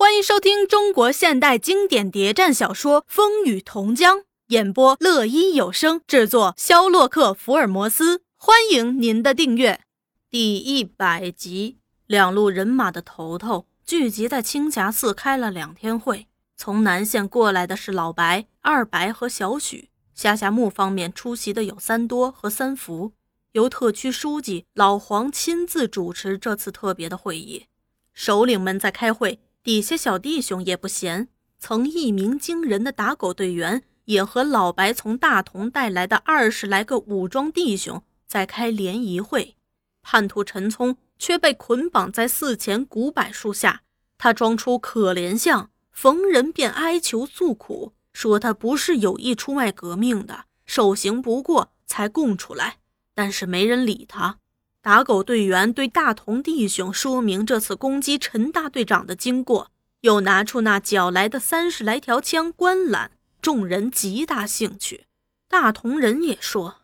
欢迎收听中国现代经典谍战小说《风雨同江》，演播：乐一有声，制作：肖洛克·福尔摩斯。欢迎您的订阅。第一百集，两路人马的头头聚集在青霞寺开了两天会。从南线过来的是老白、二白和小许，下辖木方面出席的有三多和三福。由特区书记老黄亲自主持这次特别的会议，首领们在开会。底下小弟兄也不闲，曾一鸣惊人的打狗队员也和老白从大同带来的二十来个武装弟兄在开联谊会。叛徒陈聪却被捆绑在寺前古柏树下，他装出可怜相，逢人便哀求诉苦，说他不是有意出卖革命的，受刑不过才供出来。但是没人理他。打狗队员对大同弟兄说明这次攻击陈大队长的经过，又拿出那缴来的三十来条枪观览，众人极大兴趣。大同人也说：“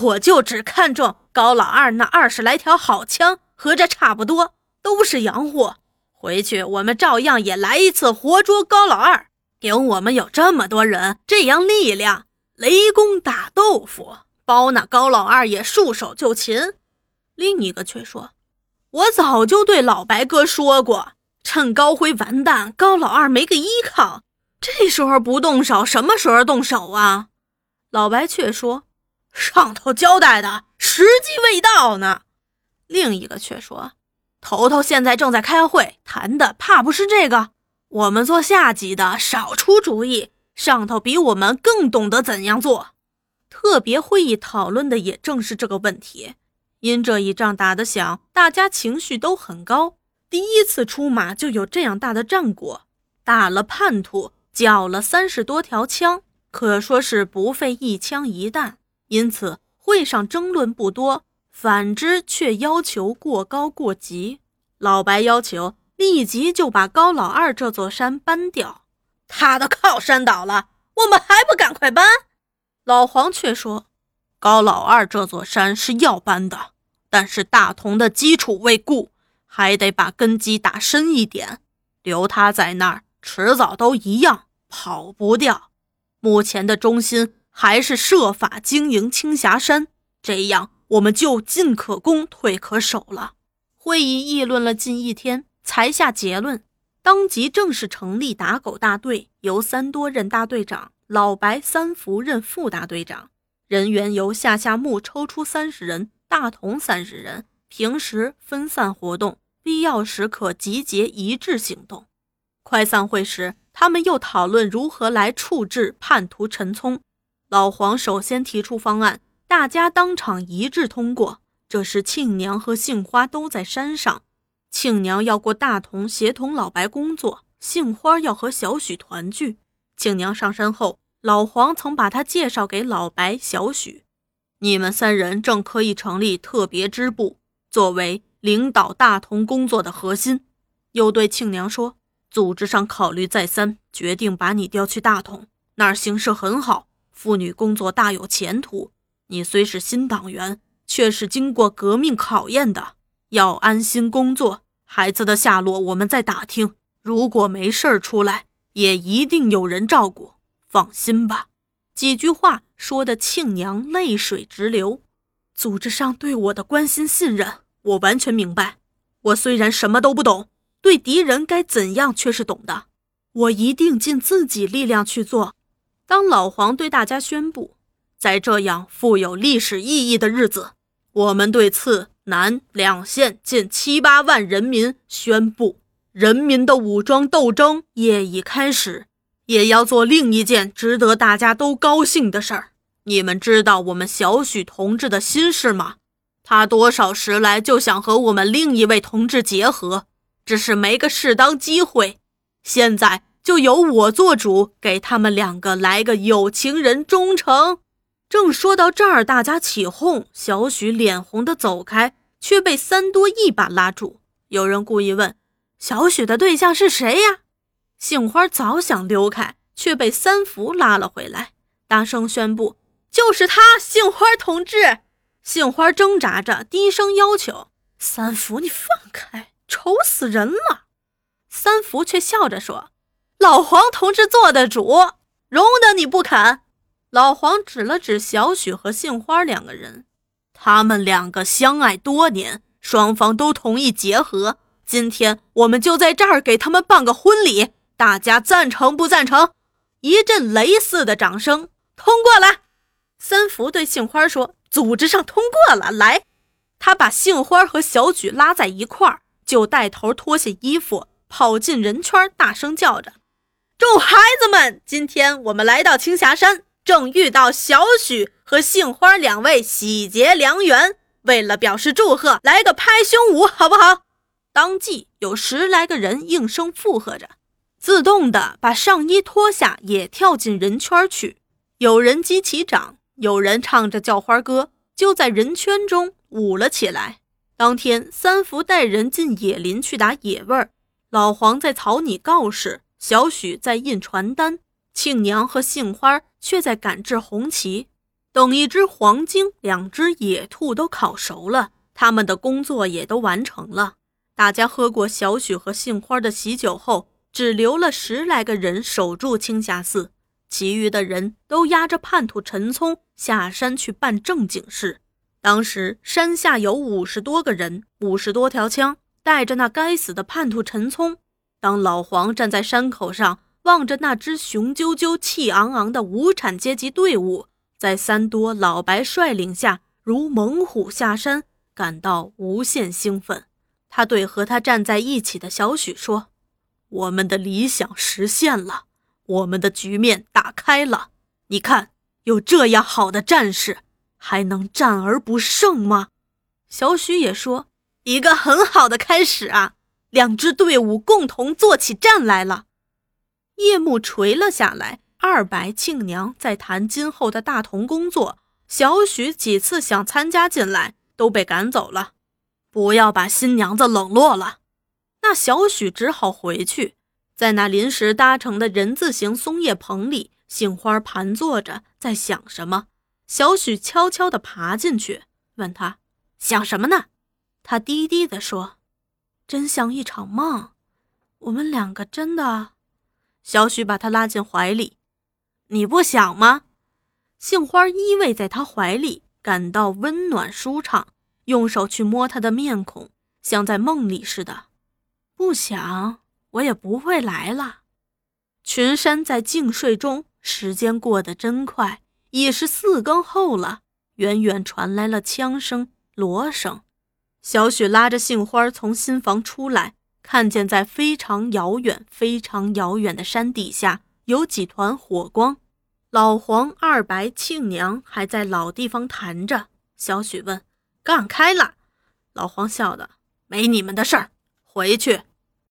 我就只看中高老二那二十来条好枪，和这差不多，都是洋货。回去我们照样也来一次活捉高老二。顶我们有这么多人，这样力量，雷公打豆腐，包那高老二也束手就擒。”另一个却说：“我早就对老白哥说过，趁高辉完蛋，高老二没个依靠，这时候不动手，什么时候动手啊？”老白却说：“上头交代的时机未到呢。”另一个却说：“头头现在正在开会，谈的怕不是这个。我们做下级的少出主意，上头比我们更懂得怎样做。特别会议讨论的也正是这个问题。”因这一仗打得响，大家情绪都很高。第一次出马就有这样大的战果，打了叛徒，缴了三十多条枪，可说是不费一枪一弹。因此会上争论不多，反之却要求过高过急。老白要求立即就把高老二这座山搬掉，他的靠山倒了，我们还不赶快搬？老黄却说。高老二这座山是要搬的，但是大同的基础未固，还得把根基打深一点。留他在那儿，迟早都一样，跑不掉。目前的中心还是设法经营青霞山，这样我们就进可攻，退可守了。会议议论了近一天，才下结论，当即正式成立打狗大队，由三多任大队长，老白、三福任副大队长。人员由下辖木抽出三十人，大同三十人，平时分散活动，必要时可集结一致行动。快散会时，他们又讨论如何来处置叛徒陈聪。老黄首先提出方案，大家当场一致通过。这时，庆娘和杏花都在山上，庆娘要过大同协同老白工作，杏花要和小许团聚。庆娘上山后。老黄曾把他介绍给老白、小许，你们三人正可以成立特别支部，作为领导大同工作的核心。又对庆娘说：“组织上考虑再三，决定把你调去大同，那儿形势很好，妇女工作大有前途。你虽是新党员，却是经过革命考验的，要安心工作。孩子的下落我们在打听，如果没事儿出来，也一定有人照顾。”放心吧，几句话说的庆娘泪水直流。组织上对我的关心信任，我完全明白。我虽然什么都不懂，对敌人该怎样却是懂的。我一定尽自己力量去做。当老黄对大家宣布，在这样富有历史意义的日子，我们对次南两县近七八万人民宣布，人民的武装斗争业已开始。也要做另一件值得大家都高兴的事儿。你们知道我们小许同志的心事吗？他多少时来就想和我们另一位同志结合，只是没个适当机会。现在就由我做主，给他们两个来个有情人终成。正说到这儿，大家起哄，小许脸红的走开，却被三多一把拉住。有人故意问：“小许的对象是谁呀？”杏花早想溜开，却被三福拉了回来，大声宣布：“就是他，杏花同志！”杏花挣扎着，低声要求：“三福，你放开，愁死人了！”三福却笑着说：“老黄同志做的主，容得你不肯。”老黄指了指小许和杏花两个人，他们两个相爱多年，双方都同意结合。今天我们就在这儿给他们办个婚礼，大家赞成不赞成？一阵雷似的掌声，通过了。三福对杏花说：“组织上通过了。”来，他把杏花和小许拉在一块儿，就带头脱下衣服，跑进人圈，大声叫着：“众孩子们，今天我们来到青霞山。”正遇到小许和杏花两位喜结良缘，为了表示祝贺，来个拍胸舞好不好？当即有十来个人应声附和着，自动的把上衣脱下，也跳进人圈去。有人击起掌，有人唱着叫花歌，就在人圈中舞了起来。当天，三福带人进野林去打野味儿，老黄在草拟告示，小许在印传单。庆娘和杏花却在赶制红旗，等一只黄精、两只野兔都烤熟了，他们的工作也都完成了。大家喝过小许和杏花的喜酒后，只留了十来个人守住青霞寺，其余的人都押着叛徒陈聪下山去办正经事。当时山下有五十多个人，五十多条枪，带着那该死的叛徒陈聪。当老黄站在山口上。望着那支雄赳赳、气昂昂的无产阶级队伍，在三多老白率领下如猛虎下山，感到无限兴奋。他对和他站在一起的小许说：“我们的理想实现了，我们的局面打开了。你看，有这样好的战士，还能战而不胜吗？”小许也说：“一个很好的开始啊！两支队伍共同做起战来了。”夜幕垂了下来，二白庆娘在谈今后的大同工作。小许几次想参加进来，都被赶走了。不要把新娘子冷落了。那小许只好回去，在那临时搭成的人字形松叶棚里，杏花盘坐着，在想什么。小许悄悄地爬进去，问他想什么呢？他低低地说：“真像一场梦，我们两个真的。”小许把他拉进怀里，你不想吗？杏花依偎在他怀里，感到温暖舒畅，用手去摸他的面孔，像在梦里似的。不想，我也不会来了。群山在静睡中，时间过得真快，已是四更后了。远远传来了枪声、锣声。小许拉着杏花从新房出来。看见在非常遥远、非常遥远的山底下有几团火光，老黄、二白、庆娘还在老地方谈着。小许问：“干开了？”老黄笑的：“没你们的事儿，回去。”